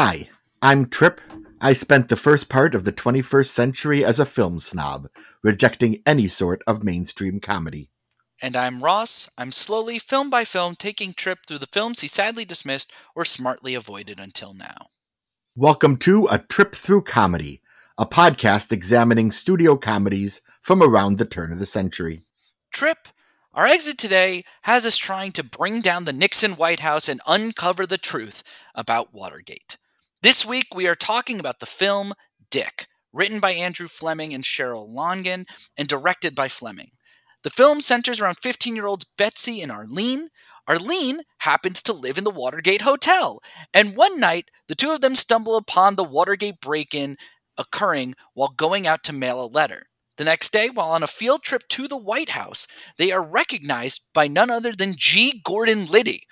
Hi, I'm Tripp. I spent the first part of the 21st century as a film snob, rejecting any sort of mainstream comedy. And I'm Ross. I'm slowly, film by film, taking Tripp through the films he sadly dismissed or smartly avoided until now. Welcome to A Trip Through Comedy, a podcast examining studio comedies from around the turn of the century. Tripp, our exit today has us trying to bring down the Nixon White House and uncover the truth about Watergate. This week, we are talking about the film Dick, written by Andrew Fleming and Sheryl Longin, and directed by Fleming. The film centers around 15 year olds Betsy and Arlene. Arlene happens to live in the Watergate Hotel, and one night, the two of them stumble upon the Watergate break in occurring while going out to mail a letter. The next day, while on a field trip to the White House, they are recognized by none other than G. Gordon Liddy,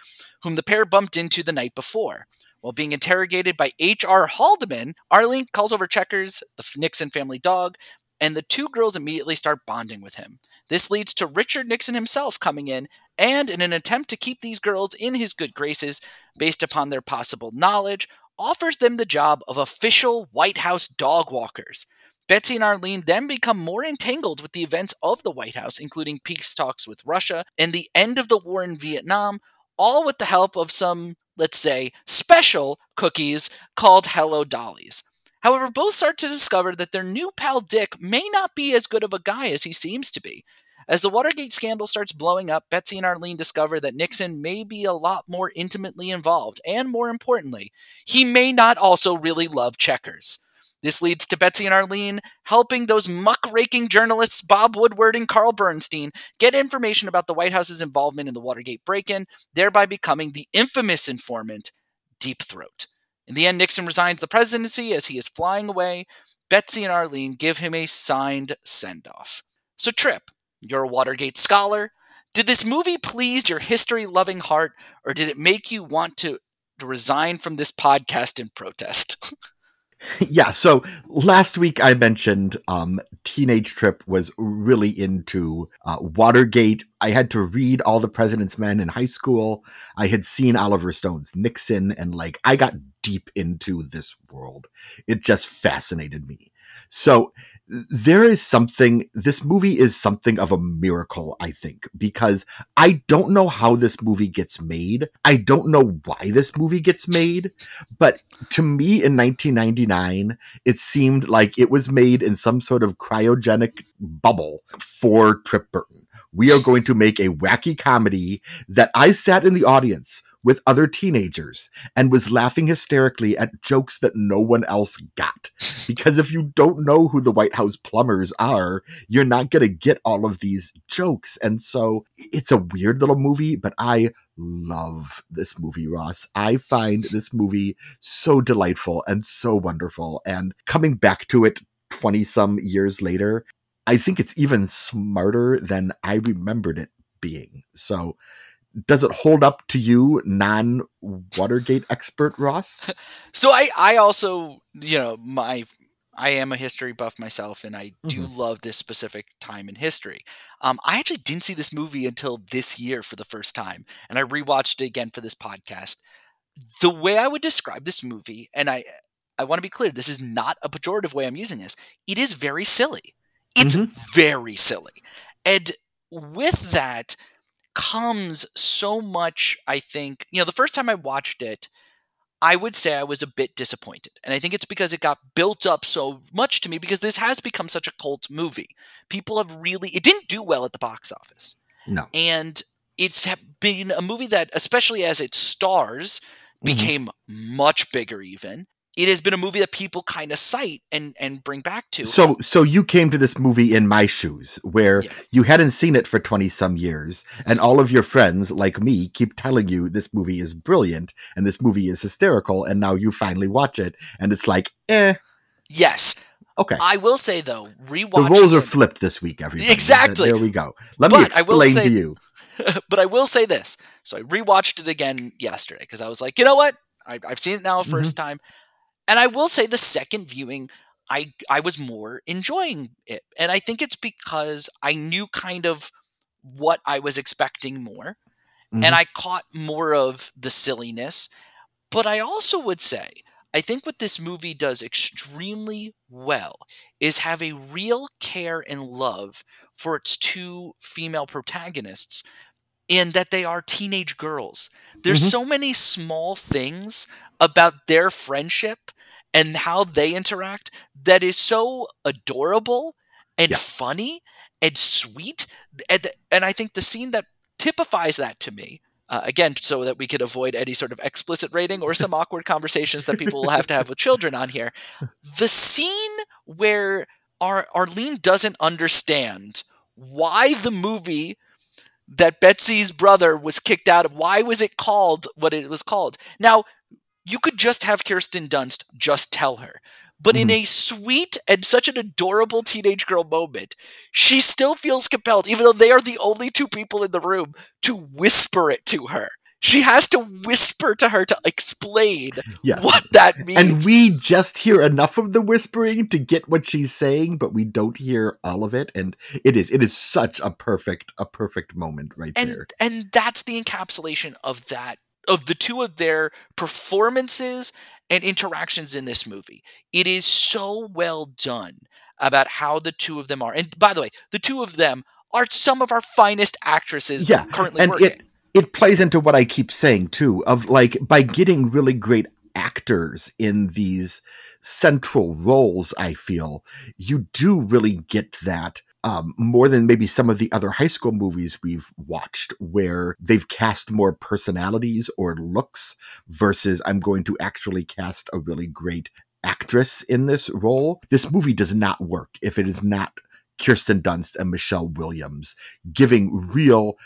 whom the pair bumped into the night before. While being interrogated by H.R. Haldeman, Arlene calls over Checkers, the Nixon family dog, and the two girls immediately start bonding with him. This leads to Richard Nixon himself coming in, and in an attempt to keep these girls in his good graces, based upon their possible knowledge, offers them the job of official White House dog walkers. Betsy and Arlene then become more entangled with the events of the White House, including peace talks with Russia and the end of the war in Vietnam, all with the help of some, let's say, special cookies called Hello Dollies. However, both start to discover that their new pal Dick may not be as good of a guy as he seems to be. As the Watergate scandal starts blowing up, Betsy and Arlene discover that Nixon may be a lot more intimately involved, and more importantly, he may not also really love checkers. This leads to Betsy and Arlene helping those muckraking journalists Bob Woodward and Carl Bernstein get information about the White House's involvement in the Watergate break in, thereby becoming the infamous informant, Deep Throat. In the end, Nixon resigns the presidency as he is flying away. Betsy and Arlene give him a signed send off. So, Tripp, you're a Watergate scholar. Did this movie please your history loving heart, or did it make you want to, to resign from this podcast in protest? yeah, so last week I mentioned um, Teenage Tripp was really into uh, Watergate. I had to read All the President's Men in high school. I had seen Oliver Stone's Nixon, and like I got deep into this world. It just fascinated me. So there is something, this movie is something of a miracle, I think, because I don't know how this movie gets made. I don't know why this movie gets made, but to me in 1999, it seemed like it was made in some sort of cryogenic bubble for Tripp Burton. We are going to make a wacky comedy that I sat in the audience with other teenagers and was laughing hysterically at jokes that no one else got. Because if you don't know who the White House plumbers are, you're not going to get all of these jokes. And so it's a weird little movie, but I love this movie, Ross. I find this movie so delightful and so wonderful. And coming back to it 20 some years later, I think it's even smarter than I remembered it being. So does it hold up to you, non Watergate expert Ross? so I, I also, you know, my I am a history buff myself, and I do mm-hmm. love this specific time in history. Um, I actually didn't see this movie until this year for the first time, and I rewatched it again for this podcast. The way I would describe this movie, and I, I want to be clear, this is not a pejorative way I'm using this. It is very silly. It's mm-hmm. very silly, and with that, comes so much, I think, you know, the first time I watched it, I would say I was a bit disappointed. And I think it's because it got built up so much to me because this has become such a cult movie. People have really, it didn't do well at the box office. No. And it's been a movie that, especially as it stars, mm-hmm. became much bigger even it has been a movie that people kind of cite and and bring back to. So so you came to this movie in my shoes where yeah. you hadn't seen it for 20 some years and all of your friends like me keep telling you this movie is brilliant and this movie is hysterical and now you finally watch it and it's like eh yes Okay. I will say though, rewatching the roles are flipped this week. Everybody. Exactly. There we go. Let but me explain say, to you. but I will say this. So I rewatched it again yesterday because I was like, you know what? I, have seen it now 1st mm-hmm. time. And I will say the second viewing, I I was more enjoying it. And I think it's because I knew kind of what I was expecting more. Mm-hmm. And I caught more of the silliness. But I also would say I think what this movie does extremely well is have a real care and love for its two female protagonists in that they are teenage girls. There's Mhm. so many small things about their friendship and how they interact that is so adorable and Yeah. funny and sweet. And, and I think the scene that typifies that to me, uh, again, so that we could avoid any sort of explicit rating or some awkward conversations that people will have to have with children on here, the scene where Ar- Arlene doesn't understand why the movie that Betsy's brother was kicked out of. Why was it called what it was called? Now, you could just have Kirsten Dunst just tell her. But in mm-hmm. a sweet and such an adorable teenage girl moment, she still feels compelled, even though they are the only two people in the room, to whisper it to her. She has to whisper to her to explain Yes. what that means. And we just hear enough of the whispering to get what she's saying, but we don't hear all of it. And it is it is such a perfect a perfect moment right and there. and that's the encapsulation of that of the two of their performances and interactions in this movie. It is so well done about how the two of them are. And by the way, the two of them are some of our finest actresses Yeah, currently and working. it it plays into what I keep saying too of like by getting really great actors in these central roles I feel you do really get that um, more than maybe some of the other high school movies we've watched where they've cast more personalities or looks versus I'm going to actually cast a really great actress in this role. This movie does not work if it is not Kirsten Dunst and Michelle Williams giving real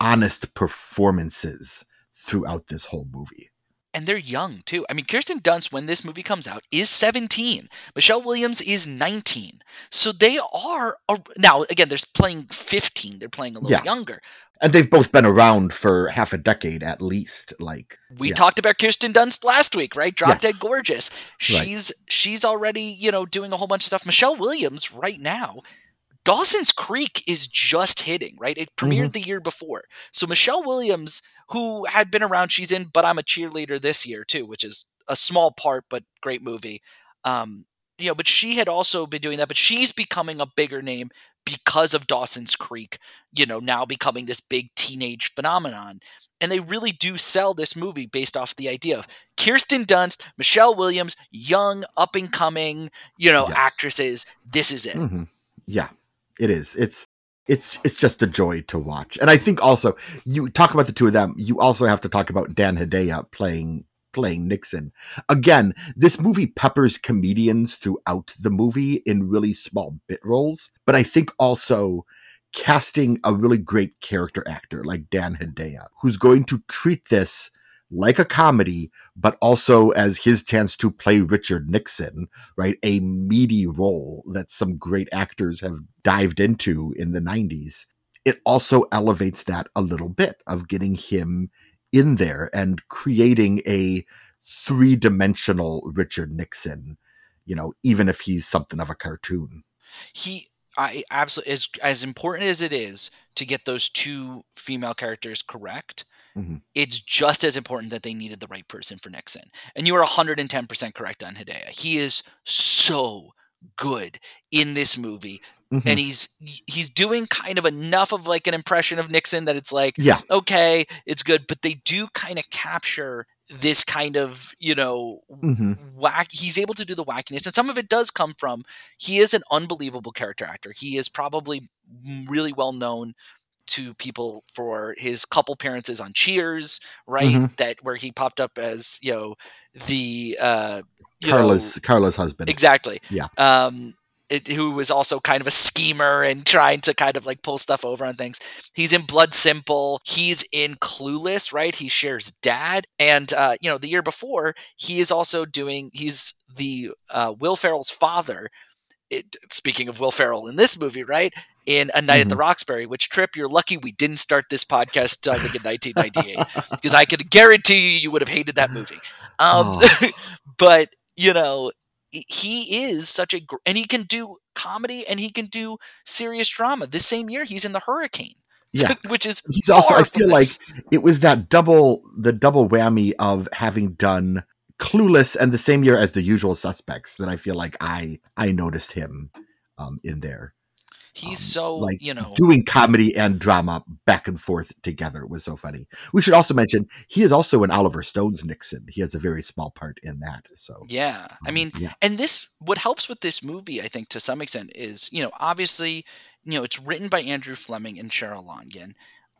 honest performances throughout this whole movie. And they're young too. I mean, Kirsten Dunst, when this movie comes out, is 17. Michelle Williams is 19. So they are now again. They're playing 15. They're playing a little Yeah. younger. And they've both been around for half a decade at least. Like, We Yeah. talked about Kirsten Dunst last week, right? Drop Yes. Dead Gorgeous. She's she's already you know doing a whole bunch of stuff. Michelle Williams right now. Dawson's Creek is just hitting, right? It premiered the year before. So Michelle Williams, who had been around, she's in But I'm a Cheerleader this year too, which is a small part but great movie. Um, you know, but she had also been doing that, but she's becoming a bigger name because of Dawson's Creek, you know, now becoming this big teenage phenomenon. And they really do sell this movie based off the idea of Kirsten Dunst, Michelle Williams, young, up and coming, you know, Yes. actresses. This is it. mhm. yeah, it is. It's it's it's just a joy to watch. And I think also you talk about the two of them. You also have to talk about Dan Hedaya playing playing Nixon. Again, this movie peppers comedians throughout the movie in really small bit roles, but I think also casting a really great character actor like Dan Hedaya, who's going to treat this like a comedy, but also as his chance to play Richard Nixon, right? A meaty role that some great actors have dived into in the 90s. It also elevates that a little bit of getting him in there and creating a three dimensional Richard Nixon, you know, even if he's something of a cartoon. He, I absolutely, as, as important as it is to get those two female characters correct, Mhm. it's just as important that they needed the right person for Nixon. And you are 110% correct on Hedaya. He is so good in this movie. Mhm. And he's he's doing kind of enough of like an impression of Nixon that it's like, yeah, okay, it's good, but they do kind of capture this kind of, you know, hmm whack he's able to do the wackiness and some of it does come from he is an unbelievable character actor he is probably really well known to people for his couple appearances on cheers right Mhm. that where he popped up as you know the uh you know- Carla's Carla's husband. exactly Yeah. um it, who was also kind of a schemer and trying to kind of like pull stuff over on things. He's in Blood Simple. He's in Clueless, right? He shares dad, and uh, you know the year before he is also doing. He's the uh, Will Ferrell's father. It, speaking of Will Ferrell in this movie, right? In A Night at the Roxbury, which Tripp, you're lucky we didn't start this podcast I think in 1998 because I could guarantee you you would have hated that movie. Um, Oh. but you know, he is such a gr- and he can do comedy and he can do serious drama. This same year, he's in the Hurricane. Yeah. which is He's also, I feel like it was that double, the double whammy of having done Clueless and the same year as The Usual Suspects that I feel like I I noticed him um, in there. He's Um, so like you know doing comedy and drama back and forth together was so funny. We should also mention he is also in Oliver Stone's Nixon. He has a very small part in that. So yeah. I um, mean, yeah, and this what helps with this movie, I think, to some extent, is you know obviously you know it's written by Andrew Fleming and Sheryl Longin.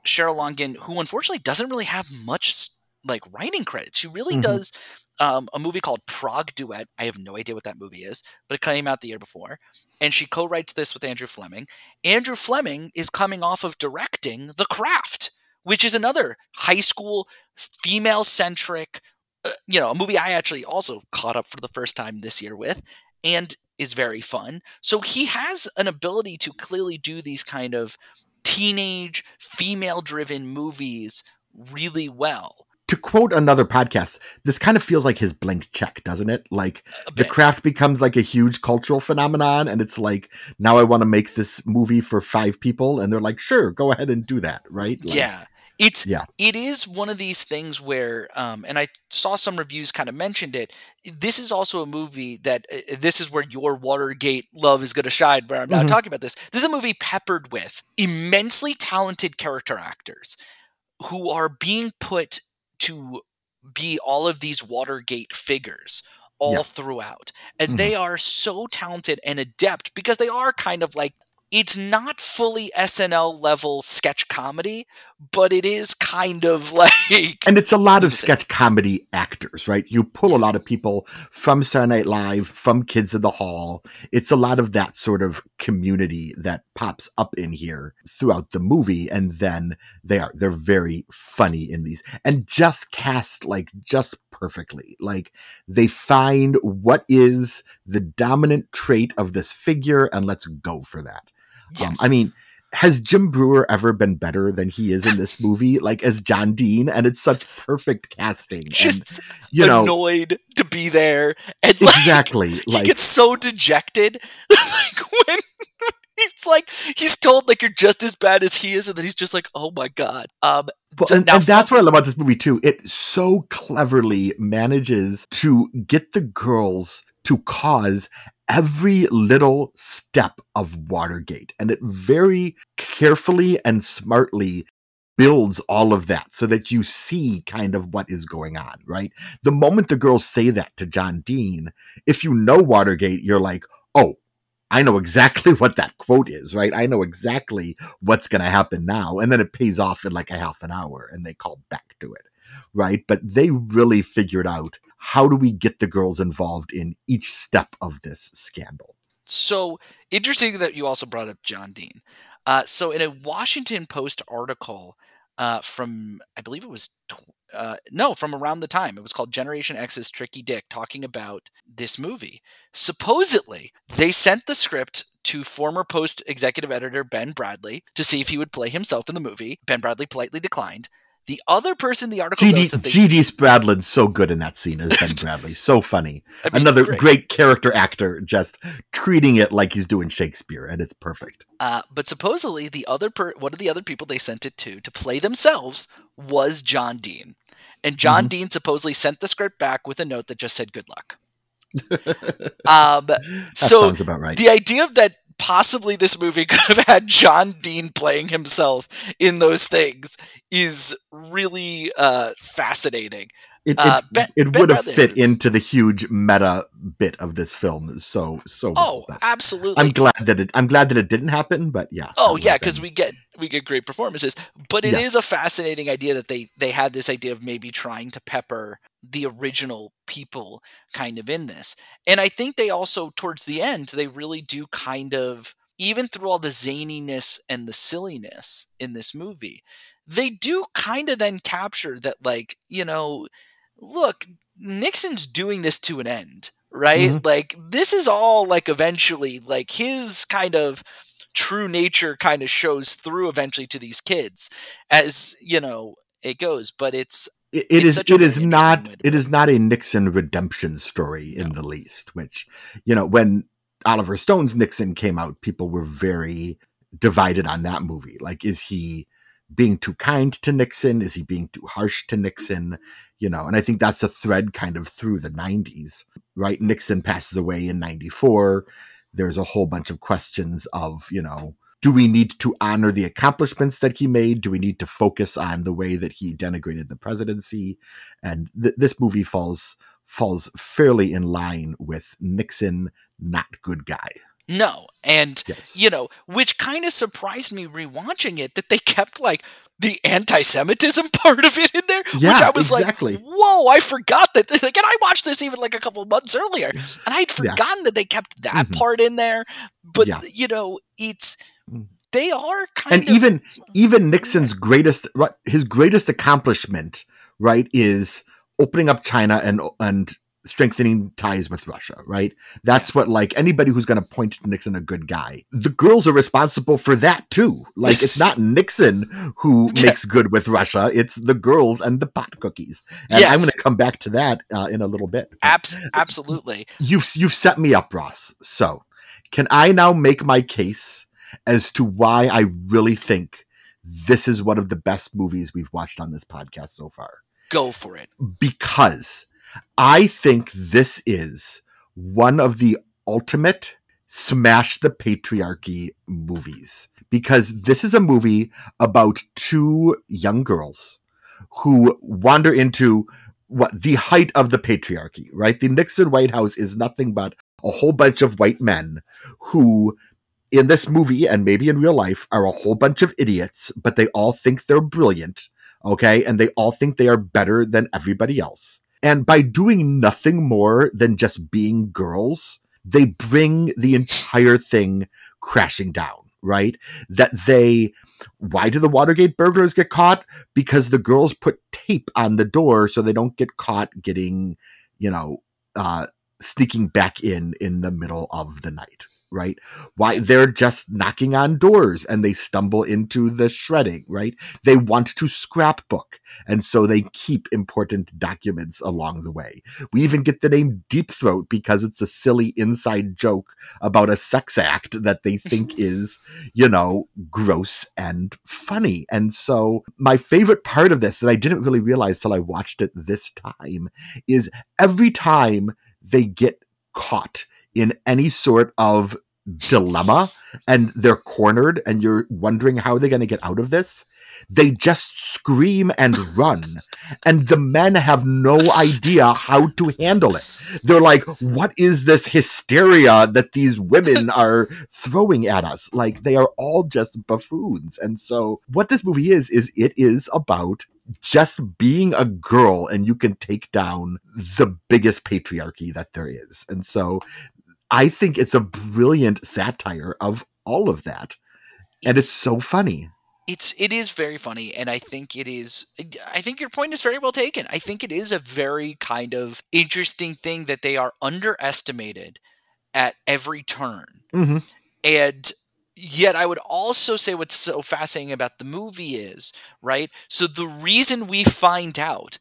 Sheryl Longin, who unfortunately doesn't really have much like writing credits. She really Mhm. does um, a movie called Prague Duet. I have no idea what that movie is, but it came out the year before. And she co-writes this with Andrew Fleming. Andrew Fleming is coming off of directing The Craft, which is another high school female centric, uh, you know, a movie I actually also caught up for the first time this year with, and is very fun. So he has an ability to clearly do these kind of teenage female driven movies really well. To quote another podcast, this kind of feels like his blank check, doesn't it? Like the craft becomes like a huge cultural phenomenon, and it's like now I want to make this movie for five people, and they're like, sure, go ahead and do that, right? Like, yeah. It's Yeah. it is one of these things where um and I saw some reviews kind of mentioned it. This is also a movie that uh, this is where your Watergate love is going to shine where I'm now Mhm. talking about this. This is a movie peppered with immensely talented character actors who are being put to be all of these Watergate figures all Yeah. throughout. And Mhm. they are so talented and adept because they are kind of like it's not fully SNL level sketch comedy, but it is kind of like And it's a lot of sketch comedy actors, right? You pull a lot of people from Saturday Night Live, from Kids in the Hall. It's a lot of that sort of community that pops up in here throughout the movie, and then they are they're very funny in these and just cast like just perfectly. Like they find what is the dominant trait of this figure, and let's go for that. Um. I mean, has Jim Breuer ever been better than he is in this movie? Like as John Dean, and it's such perfect casting. and, just you know, annoyed to be there and like exactly. he Like gets so dejected like when it's like he's told like you're just as bad as he is and then he's just like oh my god um and, and that's what I love about this movie too. It so cleverly manages to get the girls to cause every little step of Watergate, and it very carefully and smartly builds all of that so that you see kind of what is going on, right? The moment the girls say that to John Dean, if you know Watergate, you're like, oh, I know exactly what that quote is, right? I know exactly what's going to happen now. And then it pays off in like a half an hour and they call back to it, right? But they really figured out how do we get the girls involved in each step of this scandal? So interesting that you also brought up John Dean. Uh, so in a Washington Post article uh, from, I believe it was, tw- uh, no, from around the time, it was called Generation X's Tricky Dick, talking about this movie. Supposedly, they sent the script to former Post executive editor Ben Bradlee to see if he would play himself in the movie. Ben Bradlee politely declined. The other person the article GD, that they, GD Spradlin's so good in that scene as Ben Bradlee. So funny. I mean, Another great. great character actor just treating it like he's doing Shakespeare and it's perfect. Uh, but supposedly, the other per- one of the other people they sent it to to play themselves was John Dean, and John Mhm. Dean supposedly sent the script back with a note that just said "Good luck." Um, that so sounds about right. the idea of that possibly this movie could have had John Dean playing himself in those things is really uh, fascinating. It, it, Uh, Ben- it Ben would have fit into the huge meta bit of this film so so Oh, well. Absolutely. I'm glad that it I'm glad that it didn't happen, but yeah. Oh yeah, because we get we get great performances, but it is Yes. a fascinating idea that they they had this idea of maybe trying to pepper the original people kind of in this, and I think they also towards the end they really do kind of even through all the zaniness and the silliness in this movie, they do kind of then capture that like you know, look, Nixon's doing this to an end, right? Mhm. Like this is all like eventually like his kind of true nature kind of shows through eventually to these kids as you know it goes but it's it, it is it is not it is not a Nixon redemption story in No. the least. Which you know when Oliver Stone's Nixon came out, people were very divided on that movie. Like, is he being too kind to Nixon? Is he being too harsh to Nixon? You know, and I think that's a thread kind of through the 90s, right? Nixon passes away in 94. There's a whole bunch of questions of, you know, do we need to honor the accomplishments that he made? Do we need to focus on the way that he denigrated the presidency? And th- this movie falls falls fairly in line with Nixon, not good guy. No. And, Yes. you know, which kind of surprised me rewatching it that they kept like the anti Semitism part of it in there. which I was exactly. like, whoa, I forgot that. Like, and I watched this even like a couple of months earlier, and I'd Yeah. forgotten that they kept that Mhm. part in there. But, Yeah. you know, it's. Mm. They are kind and of. even even Nixon's greatest his greatest accomplishment, right, is opening up China and and strengthening ties with Russia, right? That's what like anybody who's going to point to Nixon a good guy. The girls are responsible for that too. Like it's not Nixon who Yeah. makes good with Russia, it's the girls and the pot cookies. And I'm going to come back to that uh, in a little bit. Abs- absolutely. You've you've set me up, Ross. So, can I now make my case as to why I really think this is one of the best movies we've watched on this podcast so far? Go for it. Because I think this is one of the ultimate smash the patriarchy movies. Because this is a movie about two young girls who wander into what the height of the patriarchy, right? The Nixon White House is nothing but a whole bunch of white men who in this movie and maybe in real life are a whole bunch of idiots, but they all think they're brilliant, okay? And they all think they are better than everybody else. And by doing nothing more than just being girls, they bring the entire thing crashing down, right? That they why do the Watergate burglars get caught? Because the girls put tape on the door so they don't get caught getting, you know, uh sneaking back in in the middle of the night right? Why they're just knocking on doors and they stumble into the shredding right? They want to scrapbook and so they keep important documents along the way. We even get the name deep throat because it's a silly inside joke about a sex act that they think is you know gross and funny. And so my favorite part of this that i didn't really realize till i watched it this time is every time they get caught in any sort of dilemma and they're cornered and you're wondering how they're going to get out of this? They just scream and run. And the men have no idea how to handle it. They're like what is this hysteria that these women are throwing at us? Like they are all just buffoons. And so what this movie is is it is about just being a girl and you can take down the biggest patriarchy that there is. And so I think it's a brilliant satire of all of that. And it's so funny. it's it is very funny and i think it is i think your point is very well taken i think it is a very kind of interesting thing that they are underestimated at every turn hmm and yet i would also say what's so fascinating about the movie is right so the reason we find out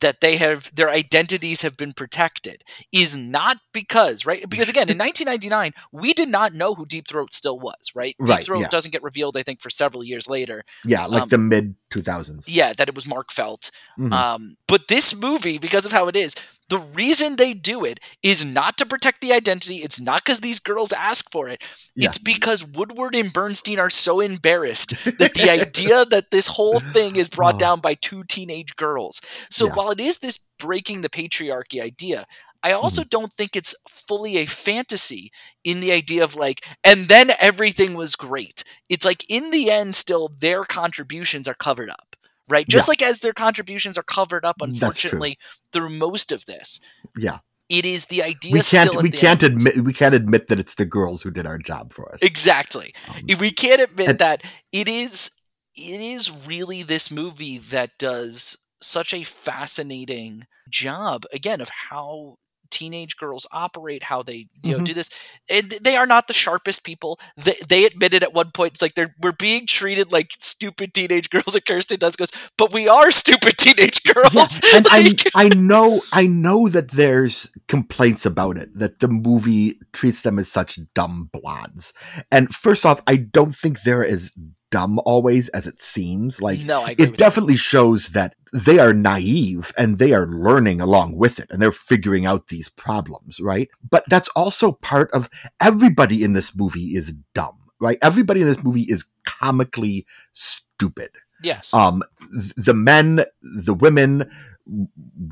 that they have their identities have been protected is not because right because again in 1999 we did not know who deep throat still was right deep Right, throat yeah. doesn't get revealed i think for several years later Yeah, like Um, the mid 2000s. yeah that it was mark felt Mhm. um, but this movie because of how it is the reason they do it is not to protect the identity it's not because these girls ask for it Yeah. it's because woodward and bernstein are so embarrassed that the idea that this whole thing is brought Oh. down by two teenage girls so Yeah. while it is this breaking the patriarchy idea I also Mm-hmm. don't think it's fully a fantasy in the idea of like, and then everything was great. It's like in the end, still their contributions are covered up, right? Just like as their contributions are covered up, unfortunately, through most of this. Yeah. It is the idea We can't we can't end. admit we can't admit that it's the girls who did our job for us. Exactly. Um, If we can't admit And- that it is it is really this movie that does such a fascinating job again of how teenage girls operate how they you know Mhm. do this and they are not the sharpest people they, they admitted at one point it's like they're we're being treated like stupid teenage girls and kirsten dunst goes but we are stupid teenage girls and Like- I, I know I know that there's complaints about it that the movie treats them as such dumb blondes. And first off, I don't think they're as dumb always as it seems. Like no, it definitely shows that they are naive and they are learning along with it and they're figuring out these problems, right? But that's also part of everybody in this movie is dumb, right? Everybody in this movie is comically stupid. Yes. Um, th- the men, the women,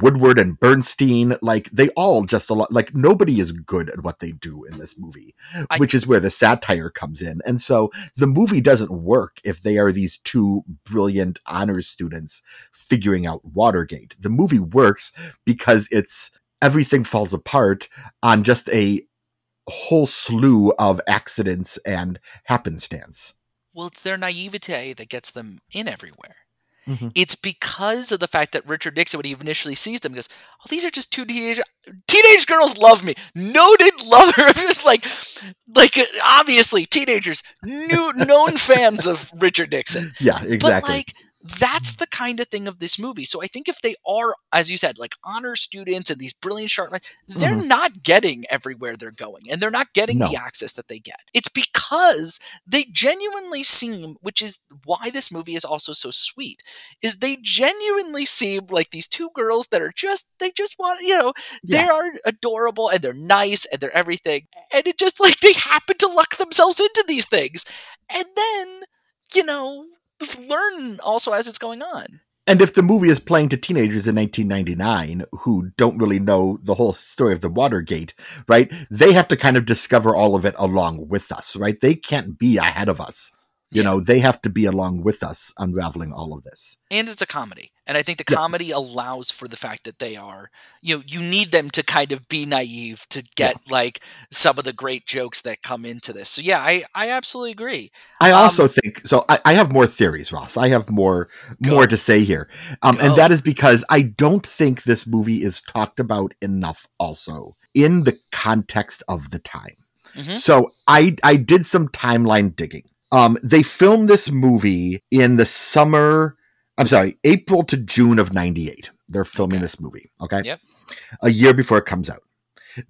Woodward and Bernstein, like they all just a lot, like nobody is good at what they do in this movie, I- which is where the satire comes in. And so the movie doesn't work if they are these two brilliant honors students figuring out Watergate. The movie works because it's everything falls apart on just a whole slew of accidents and happenstance. well, it's their naivete that gets them in everywhere. Mhm. It's because of the fact that Richard Nixon, when he initially sees them, goes, "Oh, these are just two teenage teenage girls. Love me. Noted lover. Like, like obviously teenagers, new known fans of Richard Nixon. Yeah, exactly. But like that's the kind of thing of this movie. So I think if they are, as you said, like honor students and these brilliant sharp minds, they're mm-hmm. not getting everywhere they're going, and they're not getting No. the access that they get. It's because they genuinely seem, which is why this movie is also so sweet, is they genuinely seem like these two girls that are just they just want you know they Yeah. are adorable and they're nice and they're everything, and it just like they happen to luck themselves into these things, and then you know learn also as it's going on. And if the movie is playing to teenagers in 1999 who don't really know the whole story of the Watergate, right? They have to kind of discover all of it along with us, right? They can't be ahead of us. You Yeah. know, they have to be along with us unraveling all of this. and it's a comedy and i think the Yeah. comedy allows for the fact that they are you know you need them to kind of be naive to get like some of the great jokes that come into this so yeah i i absolutely agree I Um, also think so. I, I have more theories, Ross. I have more Go. more to say here, um, and that is because I don't think this movie is talked about enough. Also, in the context of the time, Mhm. so I I did some timeline digging. Um, they filmed this movie in the summer. I'm sorry, April to June of '98. They're filming Okay. this movie. Okay, Yep. a year before it comes out.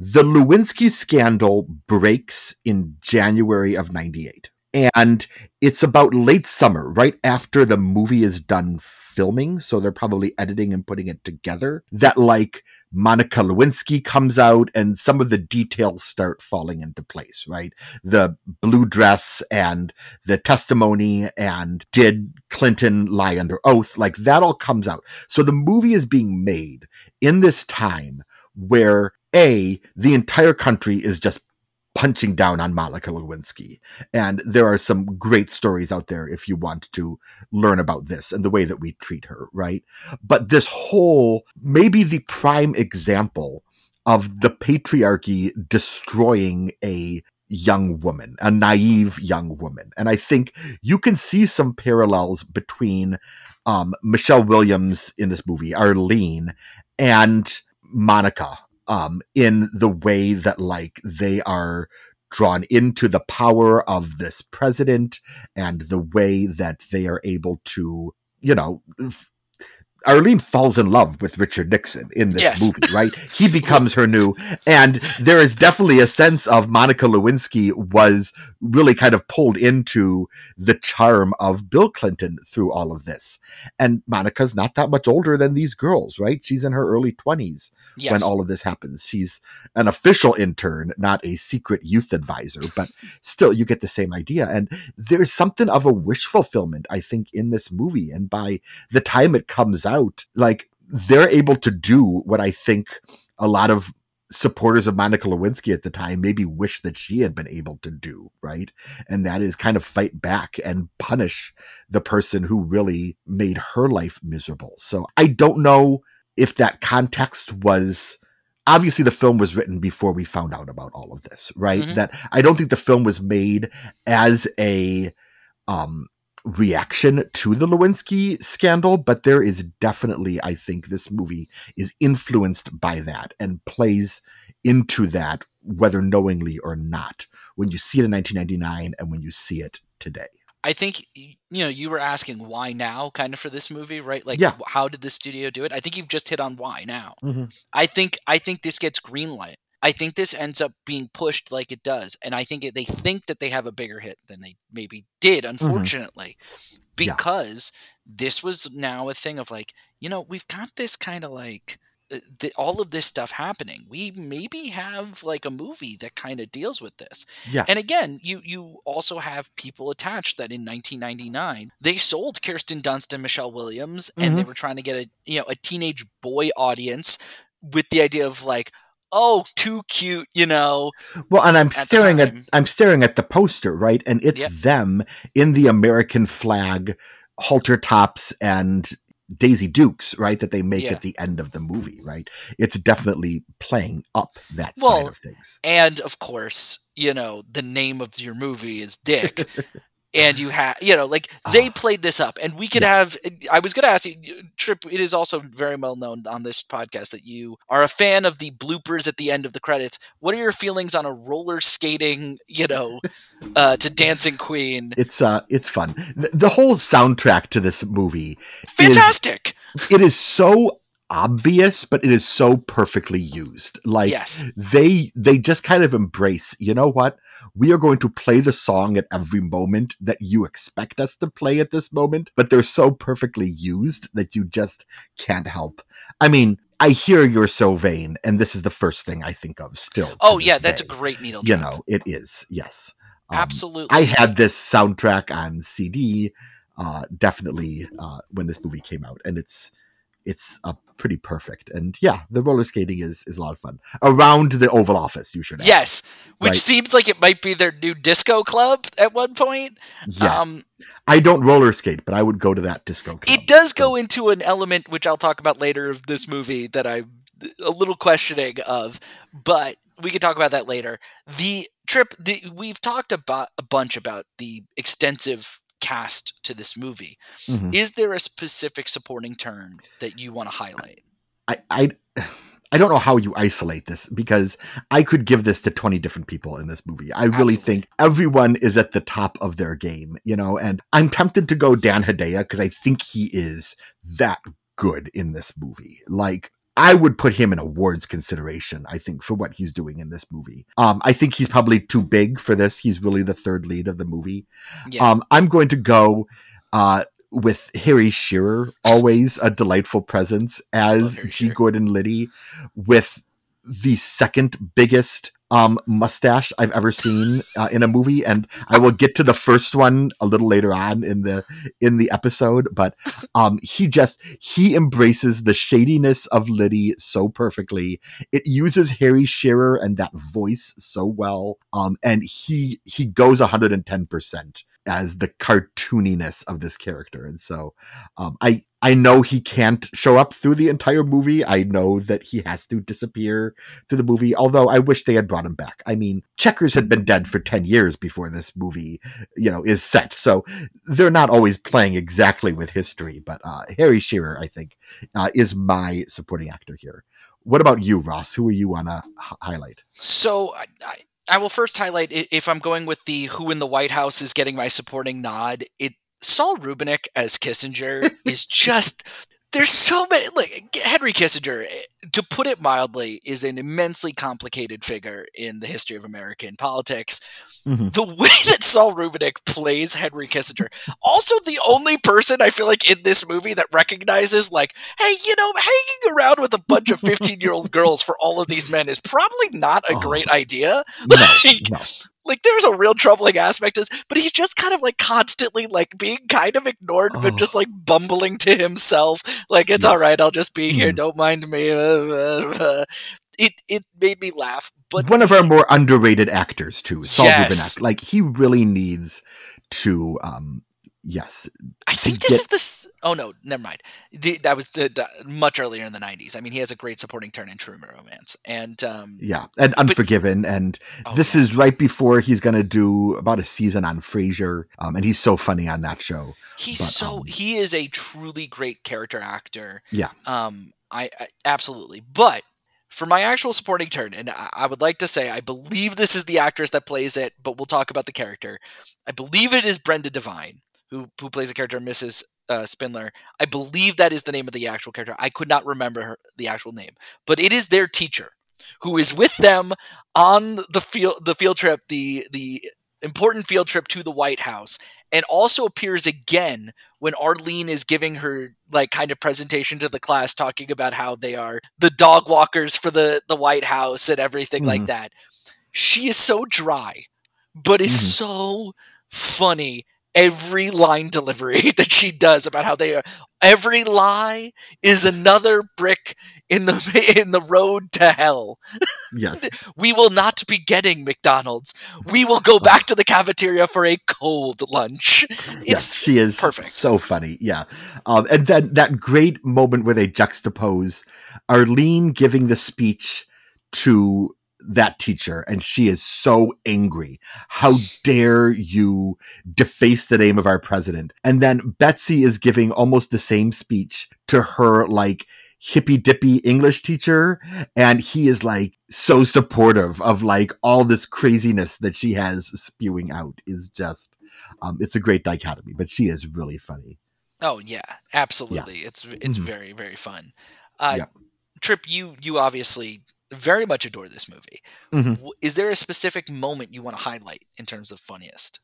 The Lewinsky scandal breaks in January of '98 and it's about late summer, right after the movie is done filming. So they're probably editing and putting it together. That like Monica Lewinsky comes out and some of the details start falling into place, right? The blue dress and the testimony and did Clinton lie under oath? Like that all comes out. So the movie is being made in this time where A, the entire country is just punching down on Monica Lewinsky. And there are some great stories out there if you want to learn about this and the way that we treat her, right? But this whole, maybe the prime example of the patriarchy destroying a young woman, a naive young woman. And I think you can see some parallels between um, Michelle Williams in this movie, Arlene, and Monica um, in the way that like they are drawn into the power of this president and the way that they are able to, you know, f- Arlene falls in love with Richard Nixon in this Yes. movie, right? He becomes her new, and there is definitely a sense of Monica Lewinsky was really kind of pulled into the charm of Bill Clinton through all of this. And Monica's not that much older than these girls, right? She's in her early 20s yes when all of this happens. She's an official intern, not a secret youth advisor, but still, you get the same idea. And there's something of a wish fulfillment, I think, in this movie. And by the time it comes out, like they're able to do what I think a lot of supporters of Monica Lewinsky at the time maybe wish that she had been able to do, right? And that is kind of fight back and punish the person who really made her life miserable. So I don't know if that context was obviously the film was written before we found out about all of this, right? Mhm. That I don't think the film was made as a um reaction to the Lewinsky scandal, but there is definitely, I think, this movie is influenced by that and plays into that, whether knowingly or not, when you see it in 1999 and when you see it today. I think you know you were asking why now, kind of for this movie, right? Like, Yeah. how did the studio do it? I think you've just hit on why now. Mhm. I think I think this gets greenlit I think this ends up being pushed like it does, and I think it, they think that they have a bigger hit than they maybe did, unfortunately, mm-hmm. because yeah. this was now a thing of like, you know, we've got this kind of like uh, the, all of this stuff happening we maybe have like a movie that kind of deals with this yeah and again you you also have people attached that in 1999 they sold kirsten dunst and michelle williams and mm-hmm. they were trying to get a you know a teenage boy audience with the idea of like oh too cute you know well and i'm staring at i'm staring at the poster right and it's yep. them in the american flag halter tops and Daisy Dukes, right? That they make yeah. at the end of the movie, right? It's definitely playing up that well, side of things. And of course, you know, the name of your movie is Dick. and you have you know like they ah. played this up and we could yeah. have i was going to ask you Tripp it is also very well known on this podcast that you are a fan of the bloopers at the end of the credits what are your feelings on a roller skating you know uh to dancing queen it's uh it's fun the, the whole soundtrack to this movie fantastic is, it is so obvious but it is so perfectly used like yes. they they just kind of embrace you know what we are going to play the song at every moment that you expect us to play at this moment but they're so perfectly used that you just can't help i mean I hear you're so vain, and this is the first thing I think of still. Oh yeah, that's day. a great needle. You know, it is. Yes, um, absolutely. I had this soundtrack on CD, uh, definitely uh, when this movie came out, and it's it's a pretty perfect. And yeah, the roller skating is is a lot of fun around the Oval Office. You should. Add, yes, which right? seems like it might be their new disco club at one point. Yeah. Um, I don't roller skate, but I would go to that disco club. It does so. go into an element which I'll talk about later of this movie that I'm a little questioning of, but we can talk about that later. The trip, the, we've talked about a bunch about the extensive cast to this movie. Mm-hmm. Is there a specific supporting turn that you want to highlight? I, I I don't know how you isolate this because I could give this to 20 different people in this movie. I really Absolutely. think everyone is at the top of their game, you know, and I'm tempted to go Dan Hedaya because I think he is that good in this movie. Like I would put him in awards consideration, I think, for what he's doing in this movie. Um, I think he's probably too big for this. He's really the third lead of the movie. Yeah. Um, I'm going to go uh, with Harry Shearer, always a delightful presence as G. Shearer. Gordon Liddy, with the second biggest um, mustache I've ever seen uh, in a movie, and I will get to the first one a little later on in the in the episode. But um, he just he embraces the shadiness of Liddy so perfectly. It uses Harry Shearer and that voice so well, um, and he he goes 110 percent as the cartooniness of this character, and so um, I I know he can't show up through the entire movie. I know that he has to disappear through the movie, although I wish they had brought him back. I mean, Checkers had been dead for 10 years before this movie, you know, is set. So they're not always playing exactly with history, but uh, Harry Shearer, I think, uh, is my supporting actor here. What about you, Ross? Who are you want to highlight? So I, I, I will first highlight if I'm going with the who in the White House is getting my supporting nod. It Saul Rubinek as Kissinger is just there's so many like Henry Kissinger eh, to put it mildly is an immensely complicated figure in the history of American politics. Mm-hmm. The way that Saul Rubinek plays Henry Kissinger, also the only person I feel like in this movie that recognizes like, hey, you know, hanging around with a bunch of 15 year old girls for all of these men is probably not a oh, great idea. No, like, no like there's a real troubling aspect is but he's just kind of like constantly like being kind of ignored oh. but just like bumbling to himself like it's yes. all right i'll just be here mm. don't mind me it it made me laugh but one of our more underrated actors too Saul yes. like he really needs to um yes. I think this get... is the. Oh no, never mind. The, that was the, the, much earlier in the '90s. I mean, he has a great supporting turn in True Romance, and um, yeah, and Unforgiven, but, and oh, this yeah. is right before he's going to do about a season on Frasier, um, and he's so funny on that show. He's but, so um, he is a truly great character actor. Yeah. Um, I, I absolutely, but for my actual supporting turn, and I would like to say I believe this is the actress that plays it, but we'll talk about the character. I believe it is Brenda Devine who who plays the character Mrs. Uh, Spindler. I believe that is the name of the actual character. I could not remember her, the actual name, but it is their teacher. who is with them on the field the field trip, the the important field trip to the White House, and also appears again when Arlene is giving her like kind of presentation to the class talking about how they are the dog walkers for the the White House and everything mm. like mm-hmm. that. She is so dry, but is mm. so funny every line delivery that she does about how they are every lie is another brick in the in the road to hell. Yes. we will not be getting McDonald's. We will go back to the cafeteria for a cold lunch. It's yes, she is perfect. So funny. Yeah. Um, and then that great moment where they juxtapose Arlene giving the speech to that teacher and she is so angry. How dare you deface the name of our president? And then Betsy is giving almost the same speech to her like hippy dippy English teacher. And he is like so supportive of like all this craziness that she has spewing out is just, um, it's a great dichotomy, but she is really funny. Oh yeah, absolutely. Yeah. It's, it's mm-hmm. very, very fun. Uh, Tripp, you, you obviously very much adore this movie. Mm-hmm. Is there a specific moment you want to highlight in terms of funniest?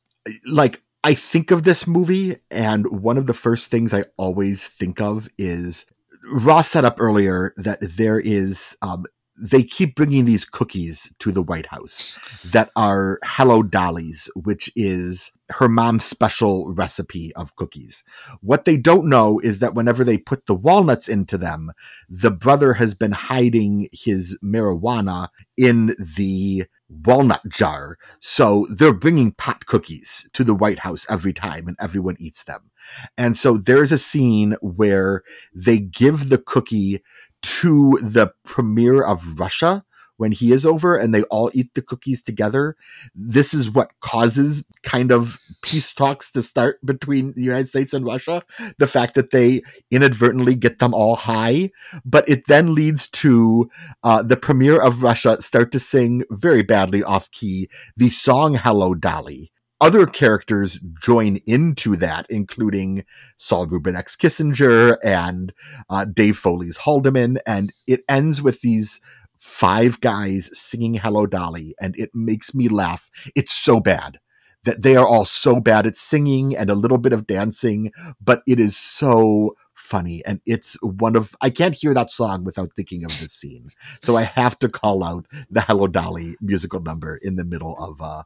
Like I think of this movie, and one of the first things I always think of is Ross set up earlier that there is um, they keep bringing these cookies to the White House that are Hello Dolly's, which is her mom's special recipe of cookies. What they don't know is that whenever they put the walnuts into them, the brother has been hiding his marijuana in the walnut jar. So they're bringing pot cookies to the White House every time and everyone eats them. And so there's a scene where they give the cookie to the premier of Russia when he is over and they all eat the cookies together. This is what causes kind of peace talks to start between the United States and Russia. The fact that they inadvertently get them all high, but it then leads to uh, the premier of Russia start to sing very badly off key the song Hello Dolly other characters join into that, including Saul Rubinek Kissinger and uh, Dave Foley's Haldeman. And it ends with these five guys singing Hello Dolly, and it makes me laugh. It's so bad that they are all so bad at singing and a little bit of dancing, but it is so funny and it's one of i can't hear that song without thinking of this scene so i have to call out the hello dolly musical number in the middle of uh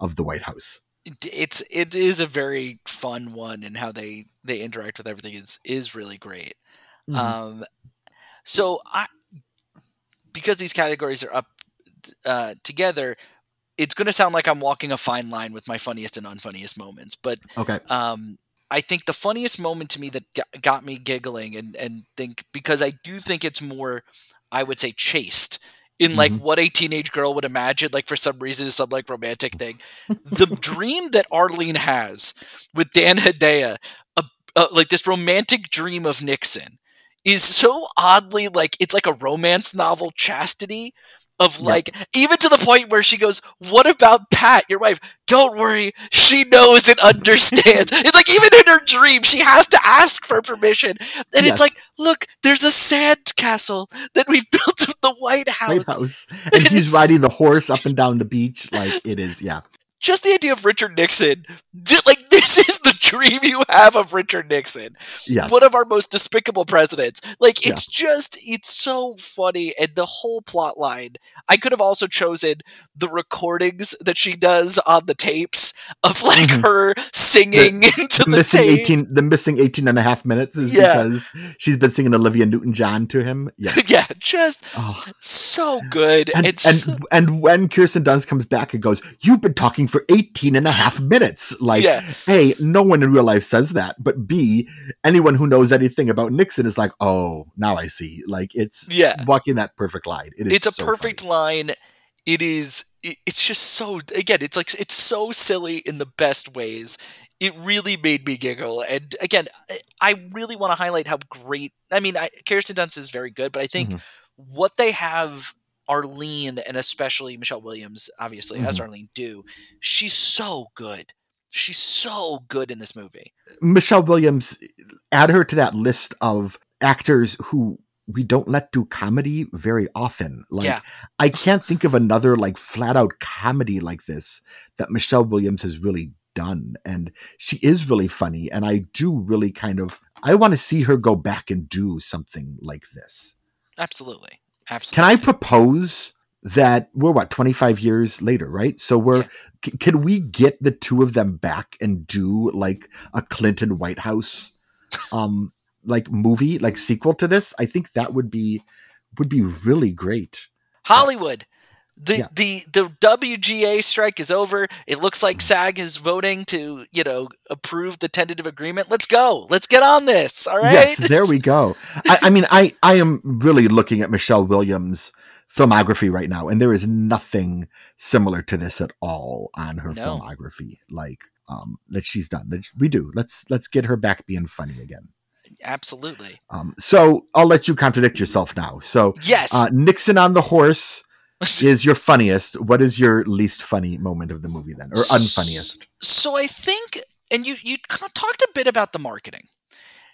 of the white house it's it is a very fun one and how they they interact with everything is is really great mm-hmm. um so i because these categories are up uh, together it's going to sound like i'm walking a fine line with my funniest and unfunniest moments but okay um i think the funniest moment to me that got me giggling and and think because i do think it's more i would say chaste in like mm-hmm. what a teenage girl would imagine like for some reason some like romantic thing the dream that arlene has with dan hedaya uh, uh, like this romantic dream of nixon is so oddly like it's like a romance novel chastity of like yep. even to the point where she goes what about pat your wife don't worry she knows and understands it's like even in her dream she has to ask for permission and yes. it's like look there's a sand castle that we built of the white house, white house. and, and he's riding the horse up and down the beach like it is yeah just the idea of Richard Nixon, like this is the dream you have of Richard Nixon, yes. one of our most despicable presidents. Like it's yeah. just, it's so funny, and the whole plot line. I could have also chosen the recordings that she does on the tapes of like mm-hmm. her singing the, into the, the missing tape. 18 the missing 18 and a half minutes is yeah. because she's been singing Olivia Newton-John to him. Yeah. yeah, just oh. so good. And, and, and when Kirsten Dunst comes back and goes, "You've been talking for 18 and a half minutes." Like. "Hey, no one in real life says that." But B, anyone who knows anything about Nixon is like, "Oh, now I see." Like it's yeah. walking that perfect line. It is It's a so perfect funny. line it is it's just so again it's like it's so silly in the best ways it really made me giggle and again i really want to highlight how great i mean I, kirsten dunst is very good but i think mm-hmm. what they have arlene and especially michelle williams obviously mm-hmm. as arlene do she's so good she's so good in this movie michelle williams add her to that list of actors who we don't let do comedy very often. Like Yeah. I can't think of another like flat out comedy like this that Michelle Williams has really done. And she is really funny. And I do really kind of I want to see her go back and do something like this. Absolutely. Absolutely. Can I propose that we're what 25 years later, right? So we're c- can we get the two of them back and do like a Clinton White House um like movie, like sequel to this? I think that would be would be really great. Hollywood. The, Yeah. the the WGA strike is over. It looks like SAG is voting to, you know, approve the tentative agreement. Let's go. Let's get on this. All right. Yes, there we go. I, I mean, I I am really looking at Michelle Williams' filmography right now, and there is nothing similar to this at all on her No. filmography. Like um that she's done. That we do. Let's let's get her back being funny again. Absolutely. Um, so I'll let you contradict yourself now. So Yes. uh, Nixon on the horse is your funniest. What is your least funny moment of the movie then, or unfunniest? so I think and you you talked a bit about the marketing.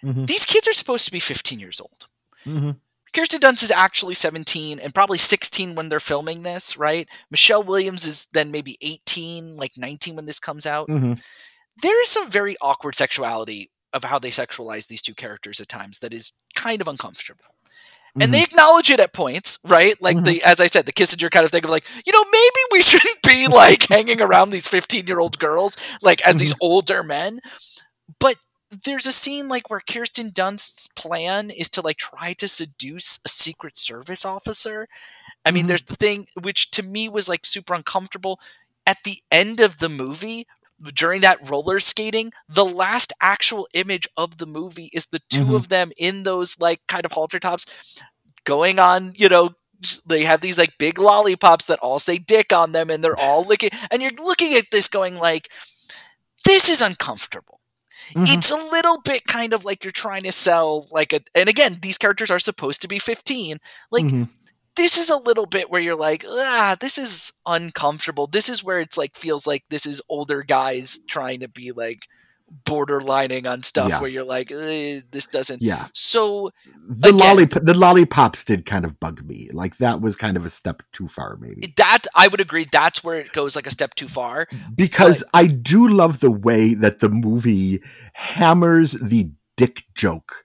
Mhm, These kids are supposed to be 15 years old. mhm, Kirsten Dunst is actually 17 and probably 16 when they're filming this, right? Michelle Williams is then maybe 18, like 19 when this comes out. mhm. There is some very awkward sexuality of how they sexualize these two characters at times that is kind of uncomfortable. And they mm-hmm. acknowledge it at points, right? Like mm-hmm. the as I said, the Kissinger kind of thing of like, you know, maybe we shouldn't be like hanging around these 15-year-old girls like as these mm-hmm. older men. But there's a scene like where Kirsten Dunst's plan is to like try to seduce a secret service officer. I mean, Mhm. there's the thing which to me was like super uncomfortable. At the end of the movie, during that roller skating, the last actual image of the movie is the 2 Mhm. of them in those like kind of halter tops going on, you know, they have these like big lollipops that all say dick on them and they're all licking and you're looking at this going like this is uncomfortable Mhm. it's a little bit kind of like you're trying to sell like a and again these characters are supposed to be 15 like Mhm. this is a little bit where you're like ah this is uncomfortable this is where it's like feels like this is older guys trying to be like borderlining on stuff Yeah. where you're like "Eh, this doesn't yeah. so The Again- lollipop, the lollipops did kind of bug me. Like that was kind of a step too far, maybe. that i would agree that's where it goes like a step too far Because I do love the way that the movie hammers the dick joke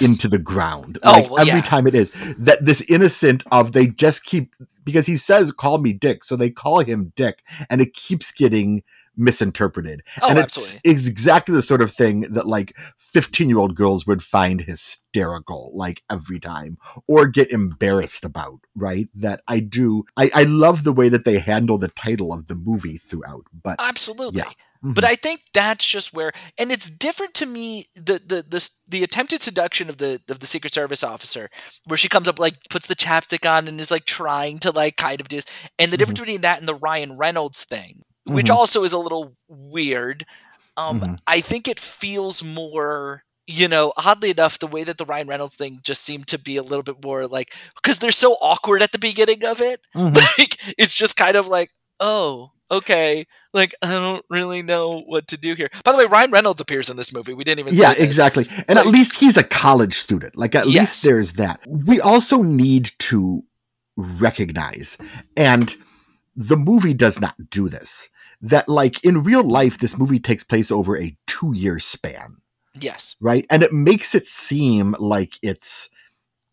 into the ground. Oh, Like well, every yeah. time it is that this innocent of they just keep because he says call me Dick, so they call him Dick, and it keeps getting misinterpreted. oh and it's, absolutely it's exactly the sort of thing that like 15 year old girls would find hysterical like every time or get embarrassed about right that i do i i love the way that they handle the title of the movie throughout but absolutely Yeah. Mm-hmm. but I think that's just where, and it's different to me. The the the the attempted seduction of the of the Secret Service officer, where she comes up like puts the chapstick on and is like trying to like kind of do, this, and the difference mm-hmm. between that and the Ryan Reynolds thing, which Mhm. also is a little weird. Um, Mhm. I think it feels more. You know, oddly enough, the way that the Ryan Reynolds thing just seemed to be a little bit more like because they're so awkward at the beginning of it. Mhm. Like it's just kind of like, oh, okay. Like I don't really know what to do here. By the way, Ryan Reynolds appears in this movie. We didn't even yeah exactly and at least he's a college student like at Yes. least there's that we also need to recognize and the movie does not do this that like in real life this movie takes place over a two year span Yes. right? And it makes it seem like it's,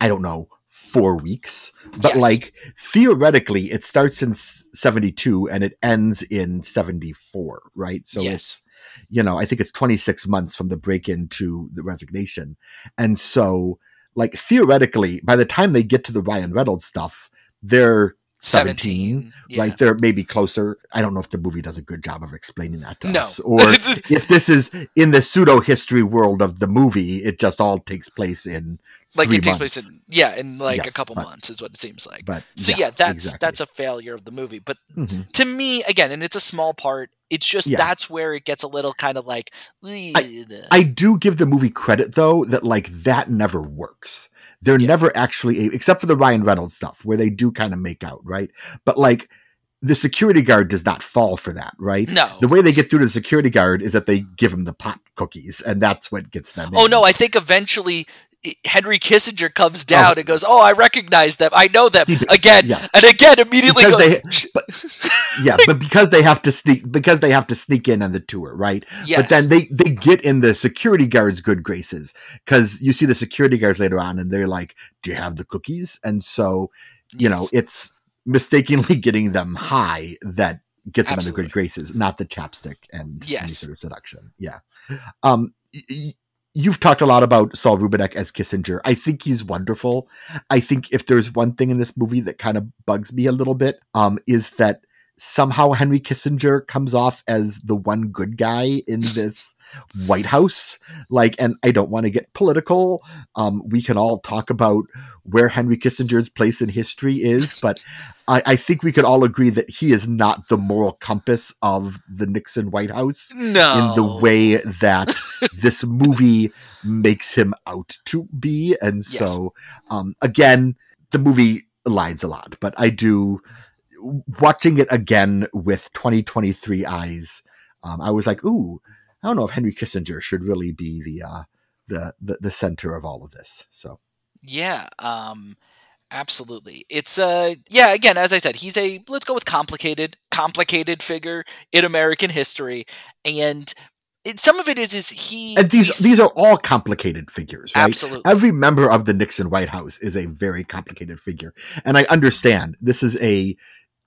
I don't know, four weeks, but Yes. like theoretically, it starts in 72 and it ends in 74, right? So Yes. it's, you know, I think it's 26 months from the break in to the resignation. And so, like, theoretically, by the time they get to the Ryan Reynolds stuff, they're 17, Yeah. right? They're maybe closer. I don't know if the movie does a good job of explaining that to No. us. Or if this is in the pseudo history world of the movie, it just all takes place in like it takes months. place in yeah, in like a couple but- months is what it seems like. But So yeah, that's exactly. that's a failure of the movie. But Mhm. to me, again, and it's a small part. It's just Yeah. that's where it gets a little kind of like. I do give the movie credit though that like that never works. They're Yeah. never actually except for the Ryan Reynolds stuff where they do kind of make out, right? But like the security guard does not fall for that, right? no. The way they get through to the security guard is that they give him the pot cookies, and that's what gets them. Oh in. no, I think eventually Henry Kissinger comes down oh. and goes, "Oh, I recognize them. I know them." Again yes. and again, immediately because goes. They, but, yeah, but because they have to sneak, because they have to sneak in on the tour, right? Yes. But then they they get in the security guards' good graces because you see the security guards later on, and they're like, "Do you have the cookies?" And so, you yes. know, it's mistakenly getting them high that gets them in the good graces, not the chapstick and yes. any sort of seduction. Yeah. Um. Y- you've talked a lot about Saul Rubinek as Kissinger. I think he's wonderful. I think if there's one thing in this movie that kind of bugs me a little bit, um, is that somehow Henry Kissinger comes off as the one good guy in this White House. Like, and I don't want to get political. Um, we can all talk about where Henry Kissinger's place in history is, but I, I, think we could all agree that he is not the moral compass of the Nixon White House no. in the way that this movie makes him out to be. And so, yes. um, again, the movie lies a lot, but I do watching it again with 2023 eyes, um, I was like, ooh, I don't know if Henry Kissinger should really be the uh, the, the the center of all of this. So yeah, um, absolutely. It's uh yeah. Again, as I said, he's a let's go with complicated complicated figure in American history, and it, some of it is is he and these these are all complicated figures right absolutely every member of the nixon white house is a very complicated figure and i understand this is a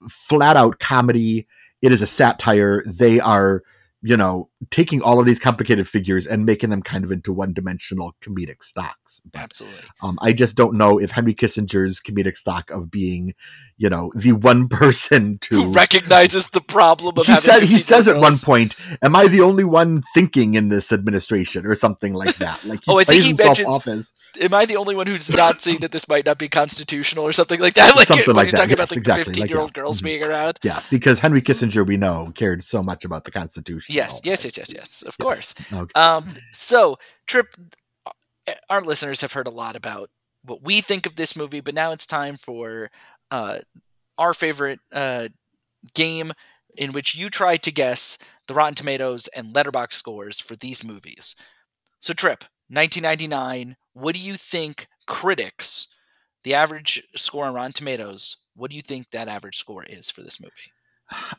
flat out comedy. It is a satire. They are you know, taking all of these complicated figures and making them kind of into one dimensional comedic stocks. But, Absolutely. Um, I just don't know if Henry Kissinger's comedic stock of being, you know, the one person to Who recognizes the problem of he said, he says girls. at one point, "Am I the only one thinking in this administration?" or something like that. Like oh, I think he mentions, off as, "Am I the only one who's not seeing that this might not be constitutional or something like that?" Like something when like he's that. talking Yes, about like exactly, fifteen-year-old that. girls Mhm. being around. Yeah, because Henry Kissinger, we know, cared so much about the Constitution. Yes, yes, yes, yes, yes. Of Yes. course. Okay. Um, so, Tripp, our listeners have heard a lot about what we think of this movie, but now it's time for uh, our favorite uh, game in which you try to guess the Rotten Tomatoes and Letterboxd scores for these movies. So, Tripp, 1999, what do you think critics, the average score on Rotten Tomatoes, what do you think that average score is for this movie?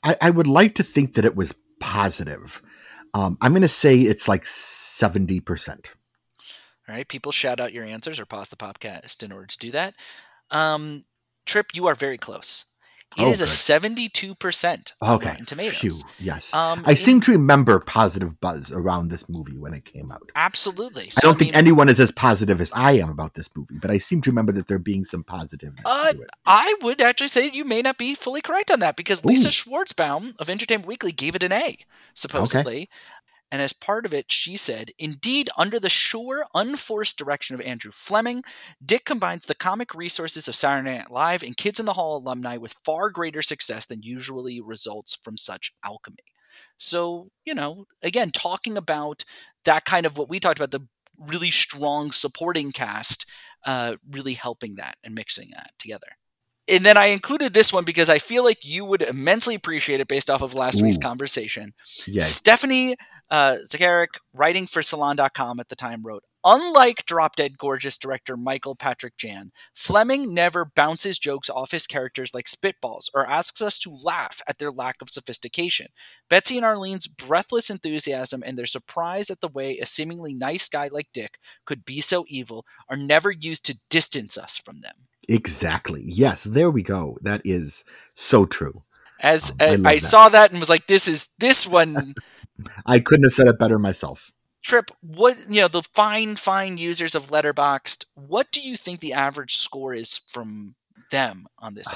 I, I would like to think that it was positive. Um, I'm going to say it's like 70%. All right, people shout out your answers or pause the podcast in order to do that. Um, Tripp, you are very close. It Oh, is a seventy-two percent Okay. Tomatoes. Phew, yes. Um, I in- seem to remember positive buzz around this movie when it came out. absolutely. I don't think mean, anyone is as positive as I am about this movie, but I seem to remember that there being some positive. Uh. I would actually say you may not be fully correct on that because Lisa Ooh. Schwartzbaum of Entertainment Weekly gave it an A, supposedly. And as part of it, she said, Indeed, under the sure, unforced direction of Andrew Fleming, Dick combines the comic resources of Saturday Night Live and Kids in the Hall alumni with far greater success than usually results from such alchemy. So, you know, again, talking about that kind of what we talked about, the really strong supporting cast, uh, really helping that and mixing that together. And then I included this one because I feel like you would immensely appreciate it based off of last week's conversation. Yeah. Stephanie uh, Zacharek, writing for Salon.com at the time, wrote Unlike Drop Dead Gorgeous director Michael Patrick Jann, Fleming never bounces jokes off his characters like spitballs or asks us to laugh at their lack of sophistication. Betsy and Arlene's breathless enthusiasm and their surprise at the way a seemingly nice guy like Dick could be so evil are never used to distance us from them. Exactly. Yes, there we go. That is so true. As Um, I I, that. saw that and was like, this is this one I couldn't have said it better myself. Tripp, what you know, the fine, fine users of Letterboxd, what do you think the average score is from them on this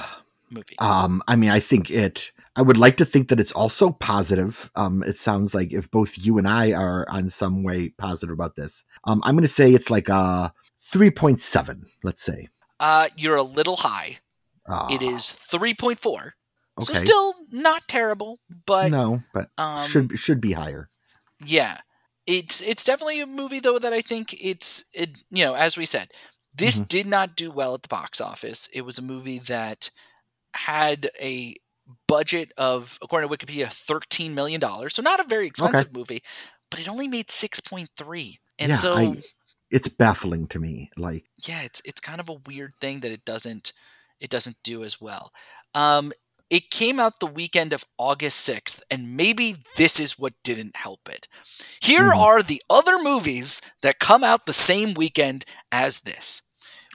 movie? Um, I mean, I think it. I would like to think that it's also positive. Um, it sounds like if both you and I are on some way positive about this, um, I'm going to say it's like a three point seven. Let's say Uh, you're a little high. Ah, It is three point four, Okay. so still not terrible, but no, but um, should should be higher. yeah, it's it's definitely a movie though that I think it's it. You know, as we said, this Mhm. did not do well at the box office. It was a movie that had a budget of, according to Wikipedia, thirteen million dollars. So not a very expensive movie, but it only made six point three. And Yeah, so I- it's baffling to me. Like, yeah, it's it's kind of a weird thing that it doesn't it doesn't do as well. Um, it came out the weekend of August 6th, and maybe this is what didn't help it. Here Mhm. are the other movies that come out the same weekend as this.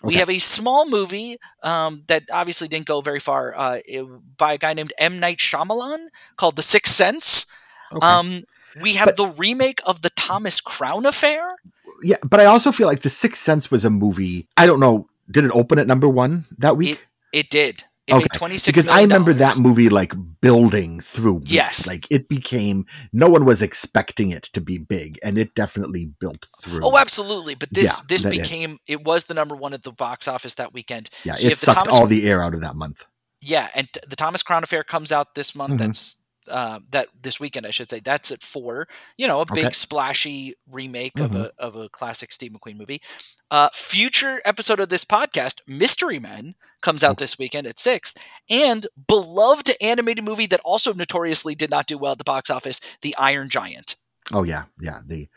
We have a small movie um, that obviously didn't go very far uh, it- by a guy named M. Night Shyamalan called The Sixth Sense. okay. Um, we have But- the remake of the Thomas Crown Affair. Yeah, but I also feel like The Sixth Sense was a movie. I don't know. Did it open at number one that week? It did. It made Okay, twenty six because I remember that movie like building through weeks. Yes. like it became no one was expecting it to be big, and it definitely built through. Oh, absolutely. But this Yeah, this became it was the number one at the box office that weekend. yeah, so it have the sucked Thomas- all the air out of that month. Yeah, and the Thomas Crown Affair comes out this month. Mhm. That's uh, that this weekend, I should say. That's at four. You know, a big Okay. Mm-hmm. splashy remake of a of a classic Steve McQueen movie. Uh, future episode of this podcast, Mystery Men, comes out this weekend at six, and beloved animated movie that also notoriously did not do well at the box office, The Iron Giant. Oh yeah, yeah. The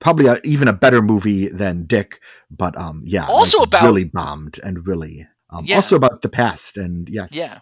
probably a, even a better movie than Dick, but um, yeah. Also about- really bombed and really um, Yeah. also about the past and yes, Yeah.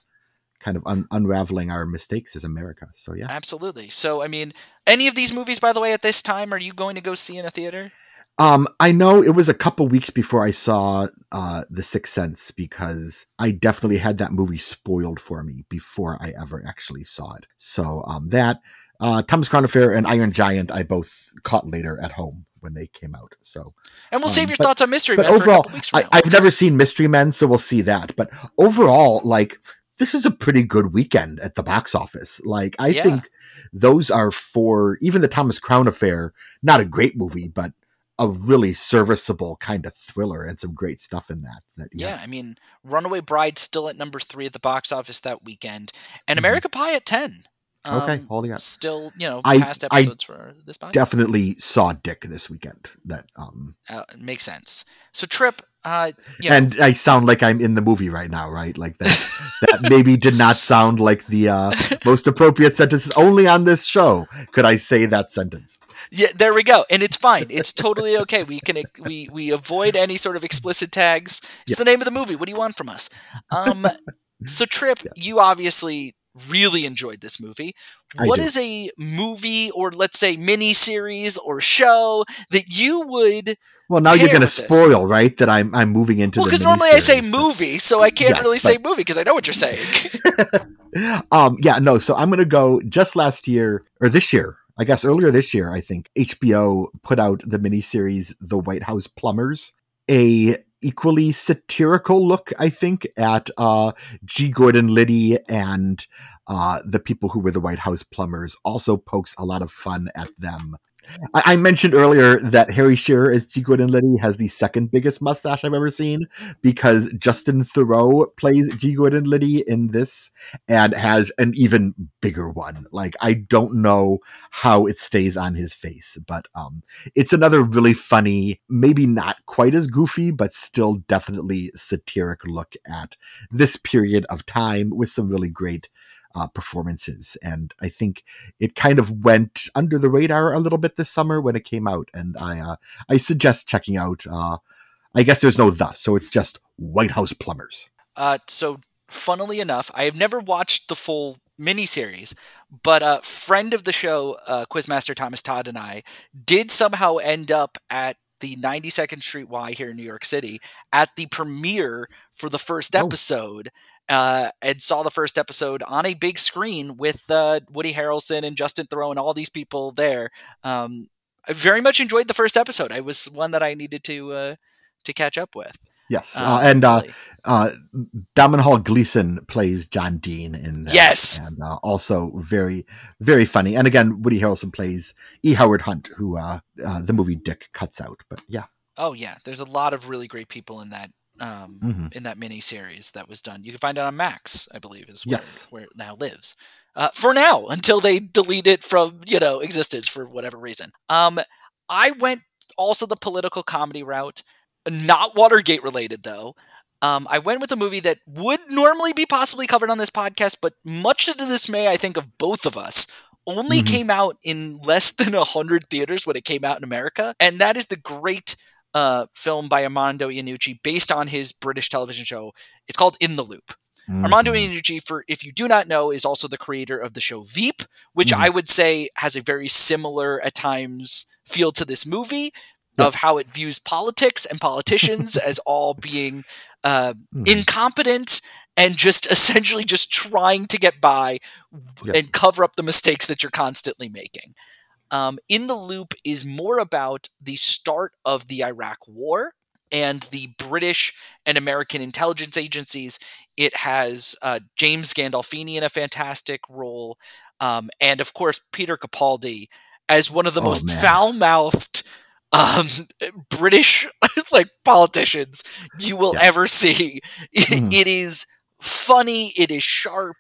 Kind of un- unraveling our mistakes as America. So yeah. Absolutely. So, I mean, any of these movies, by the way, at this time, are you going to go see in a theater? Um, I know it was a couple weeks before I saw uh, The Sixth Sense because I definitely had that movie spoiled for me before I ever actually saw it. So um, that uh, Thomas Crown Affair and Iron Giant I both caught later at home when they came out. So, And we'll Um, save your but- thoughts on Mystery but Men for a overall, couple weeks from I. I've never seen Mystery Men, so we'll see that. But overall, like this is a pretty good weekend at the box office. Like I Yeah. think those are for even the Thomas Crown Affair. Not a great movie, but a really serviceable kind of thriller and some great stuff in that. That yeah. I mean, Runaway Bride still at number three at the box office that weekend, and Mhm. America Pie at 10. Okay, Um, holding up. Still, you know, I- past I episodes for this podcast. Definitely saw Dick this weekend. That um, Uh, makes sense. So, Tripp, uh, and I sound like I'm in the movie right now, right? Like that. that maybe did not sound like the uh, most appropriate sentence. Only on this show could I say that sentence. Yeah, there we go, and it's fine. It's totally okay. We can we we avoid any sort of explicit tags. It's Yeah. the name of the movie. What do you want from us? Um, so Tripp, Yeah. you obviously really enjoyed this movie. I What do. is a movie or let's say mini series or show that you would? Well, now you're going to with this. spoil, right? That I'm I'm moving into. Well, because normally I say movie, so I can't Yes, really say movie because I know what you're saying. um, yeah, no. So I'm going to go. Just last year or this year, I guess earlier this year, I think HBO put out the miniseries "The White House Plumbers," a equally satirical look, I think, at uh, G. Gordon Liddy and uh, the people who were the White House plumbers. Also pokes a lot of fun at them. I, I mentioned earlier that Harry Shearer as G. Gordon Liddy has the second biggest mustache I've ever seen because Justin Theroux plays G. Gordon Liddy in this and has an even bigger one. Like I don't know how it stays on his face, but um it's another really funny, maybe not quite as goofy, but still definitely satiric look at this period of time with some really great uh, performances. And I think it kind of went under the radar a little bit this summer when it came out. And I uh, I suggest checking out uh I guess there's no the, so it's just White House Plumbers. Uh, so, funnily enough, I have never watched the full miniseries, but a friend of the show, uh, Quizmaster Thomas Todd, and I did somehow end up at the 92nd Street Y here in New York City at the premiere for the first Oh. episode. Uh, and saw the first episode on a big screen with uh, Woody Harrelson and Justin Theroux and all these people there. Um, I very much enjoyed the first episode. I was one that I needed to uh, to catch up with. Yes, Um, uh, and uh, uh, Domhnall Gleeson plays John Dean in that, Yes. and uh, also very very funny. And again, Woody Harrelson plays E. Howard Hunt, who uh, uh, the movie Dick cuts out. But yeah, Oh yeah, there's a lot of really great people in that um, Mhm. in that mini series that was done. You can find it on Max, I believe, is where, Yes. where it now lives. Uh, for now, until they delete it from you know existence for whatever reason. Um, I went also the political comedy route, not Watergate related though. Um, I went with a movie that would normally be possibly covered on this podcast, but much to the dismay, I think, of both of us, only Mhm. came out in less than 100 theaters when it came out in America. And that is the great uh, film by Armando Iannucci based on his British television show. It's called In the Loop. Mhm. Armando Iannucci, for if you do not know, is also the creator of the show Veep, which Mhm. I would say has a very similar at times feel to this movie. Of how it views politics and politicians as all being uh, Mhm. incompetent and just essentially just trying to get by Yep. and cover up the mistakes that you're constantly making. Um, in the Loop is more about the start of the Iraq War and the British and American intelligence agencies. It has uh, James Gandolfini in a fantastic role, um, and of course Peter Capaldi as one of the Oh, most foul-mouthed um, British like politicians you will Yeah. ever see. Mhm. it is funny. It is sharp.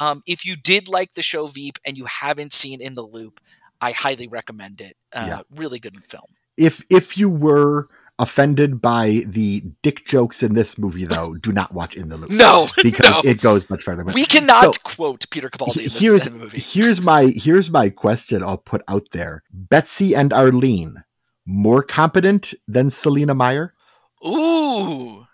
Um, if you did like the show Veep and you haven't seen In the Loop, I highly recommend it. Uh, Yeah. Really good film. if if you were offended by the dick jokes in this movie, though, do not watch In the Loop No, because no. it goes much further. We cannot So- quote Peter Capaldi in this here's movie. here's my here's my question I'll put out there. Betsy and Arlene more competent than Selina Meyer? Ooh,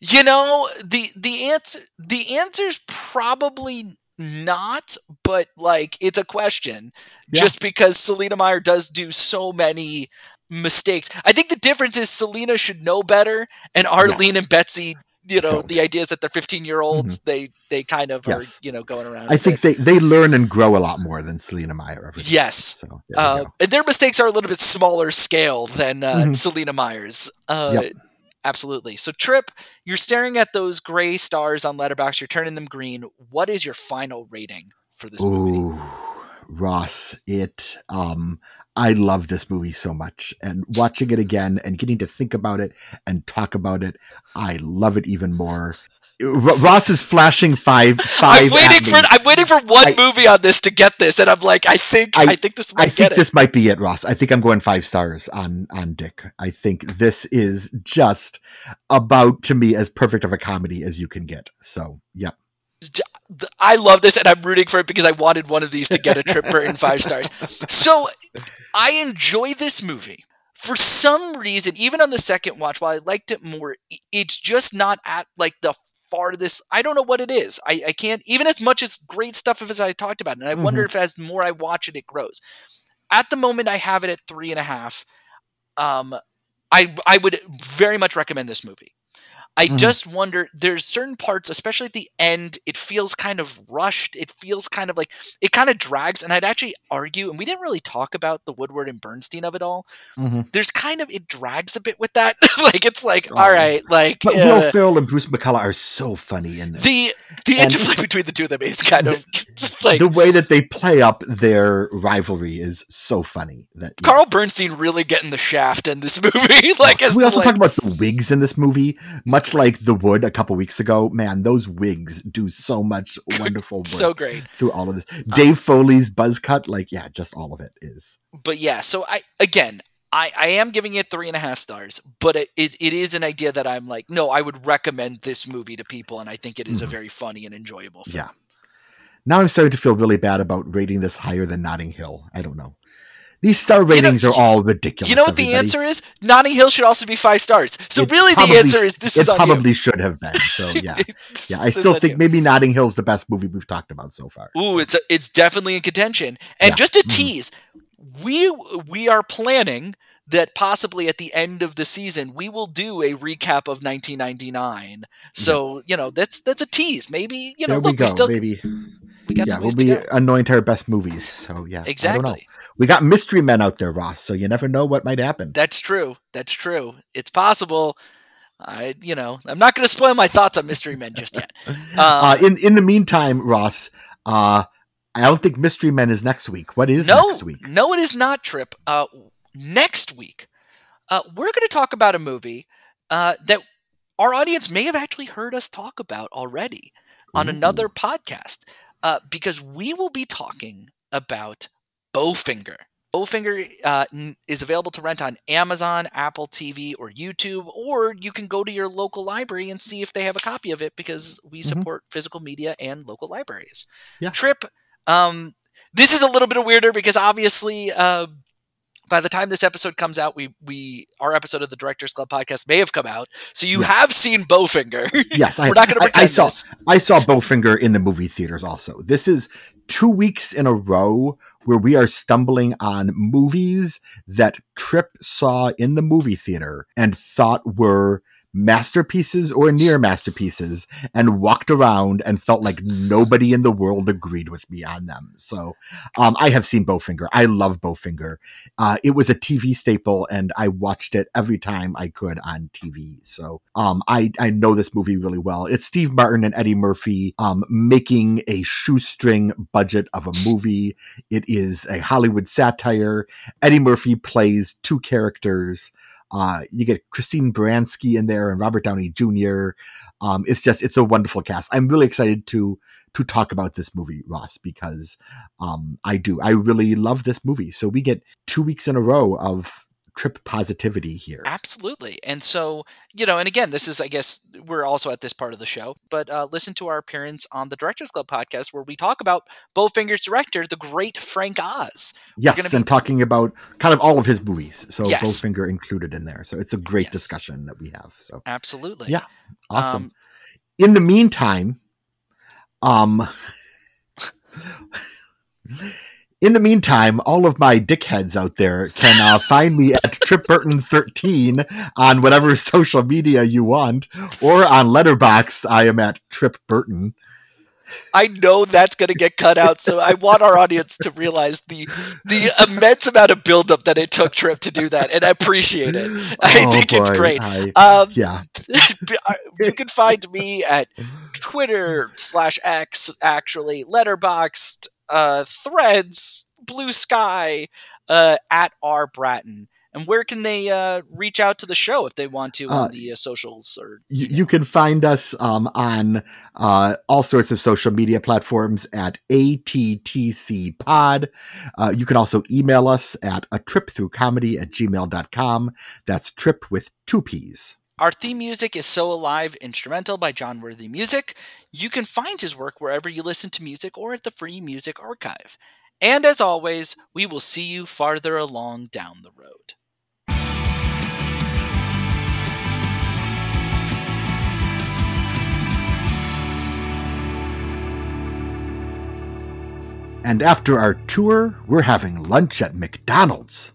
you know the the answer the answer's probably not, but like it's a question. Yeah. Just because Selina Meyer does do so many mistakes, I think the difference is Selina should know better, and Arlene Yes. and Betsy. You know Don't. the idea is that they're 15 year olds. They they kind of Yes. are you know going around. i think bit. they, they learn and grow a lot more than Selina Meyer ever did. yes. So Uh, and their mistakes are a little bit smaller scale than uh, Mhm. Selina Meyer's. Uh, Yep. Absolutely. So, Trip, you're staring at those gray stars on Letterboxd. You're turning them green. What is your final rating for this movie? Ross, it um I love this movie so much and watching it again and getting to think about it and talk about it, I love it even more. Ross is flashing five five I'm waiting for. I'm waiting for one I- movie on this to get this, and I'm like, I think I, I- think this I might think get it. this might be it, Ross. I think I'm going five stars on on Dick. I think this is just about to me as perfect of a comedy as you can get. So, yeah. I love this, and I'm rooting for it because I wanted one of these to get a Tripp Burton five stars. So I enjoy this movie. For some reason, even on the second watch, while I liked it more, it's just not at like the farthest. I don't know what it is. I, I can't even as much as great stuff as I talked about, and I wonder if as more I watch it, it grows. At the moment, I have it at three and a half. Um, I I would very much recommend this movie. I Mhm. just wonder there's certain parts, especially at the end, it feels kind of rushed. It feels kind of like it kind of drags. And I'd actually argue, and we didn't really talk about the Woodward and Bernstein of it all. Mhm. There's kind of it drags a bit with that. like it's like, Oh. all right, like But uh, Will Ferrell and Bruce McCulloch are so funny in this. the the and- interplay between the two of them is kind of like the way that they play up their rivalry is so funny. That Carl yes. Bernstein really getting the shaft in this movie. like as we the, also like, talk about the wigs in this movie, much like The Wood a couple weeks ago. Man, those wigs do so much wonderful work so great. through all of this. Dave Foley's buzz cut, like yeah, just all of it is. but yeah, so I again, I, I am giving it three and a half stars, but it, it, it is an idea that I'm like, no, I would recommend this movie to people, and I think it is a Mhm. very funny and enjoyable film. Yeah. Now I'm starting to feel really bad about rating this higher than Notting Hill. I don't know. These star know- ratings are all ridiculous. You know what the answer is? Notting Hill should also be five stars. So It really, probably the answer is this is on probably should have been. So yeah, yeah. I still think you. maybe Notting Hill is the best movie we've talked about so far. Ooh, it's a, it's definitely in contention. And Yeah. just to Mhm. tease, we we are planning that possibly at the end of the season we will do a recap of 1999. So you know that's that's a tease. Maybe you know there we, go. we still maybe we got yeah, some we'll be anoint our best movies. So yeah, I don't know. Exactly. We got mystery men out there, Ross. So you never know what might happen. That's true. That's true. It's possible. I you know I'm not going to spoil my thoughts on Mystery Men just yet. uh, Um, in in the meantime, Ross, uh, I don't think Mystery Men is next week. What is no, next week? no, it is not. Tripp. Uh, next week, uh, we're going to talk about a movie uh, that our audience may have actually heard us talk about already on Ooh. another podcast, uh, because we will be talking about Bowfinger. Bowfinger uh, n- is available to rent on Amazon, Apple TV, or YouTube, or you can go to your local library and see if they have a copy of it because we Mhm. support physical media and local libraries. Yeah. Tripp, um, this is a little bit weirder because obviously uh, by the time this episode comes out, we we our episode of the Directors Club podcast may have come out, so you have seen Bowfinger. Yes, we're not going to pretend I, I saw. this. I saw Bowfinger in the movie theaters. Also, this is two weeks in a row where we are stumbling on movies that Tripp saw in the movie theater and thought were masterpieces or near masterpieces and walked around and felt like nobody in the world agreed with me on them. So um, I have seen Bowfinger. I love Bowfinger. Uh, it was a TV staple and I watched it every time I could on TV. So um, I, I know this movie really well. It's Steve Martin and Eddie Murphy um, making a shoestring budget of a movie. It is a Hollywood satire. Eddie Murphy plays two characters. Uh, you get Christine Baranski in there and Robert Downey Jr. Um, it's just it's a wonderful cast. I'm really excited to to talk about this movie, Ross, because um, I do. I really love this movie. So we get two weeks in a row of trip positivity here. Absolutely. And so, you know, and again, this is, I guess, we're also at this part of the show, but uh, listen to our appearance on the Directors Club podcast where we talk about Bowfinger's director, the great Frank Oz. Yes, gonna and talking about kind of all of his movies. So Yes. Bowfinger included in there. So it's a great Yes. discussion that we have. So Absolutely. Yeah. awesome. Um, in the meantime, um, in the meantime, all of my dickheads out there can uh, find me at Tripp Burton 13 on whatever social media you want, or on Letterboxd. I am at Tripp Burton. I know that's going to get cut out, so I want our audience to realize the the immense amount of buildup that it took Tripp to do that, and I appreciate it. I Oh, think it's great. I- Um, yeah, you can find me at Twitter slash X, actually, Letterboxd, uh, Threads, Blue Sky, uh, at R Bratton. And where can they uh, reach out to the show if they want to Uh, on the uh, socials? Or you, you can find us um, on uh, all sorts of social media platforms at ATTC Pod. Uh, you can also email us at a trip through comedy at gmail.com. That's trip with two P's. Our theme music is So Alive Instrumental by Jon Worthy Music. You can find his work wherever you listen to music or at the Free Music Archive. And as always, we will see you farther along down the road. And after our tour, we're having lunch at McDonald's.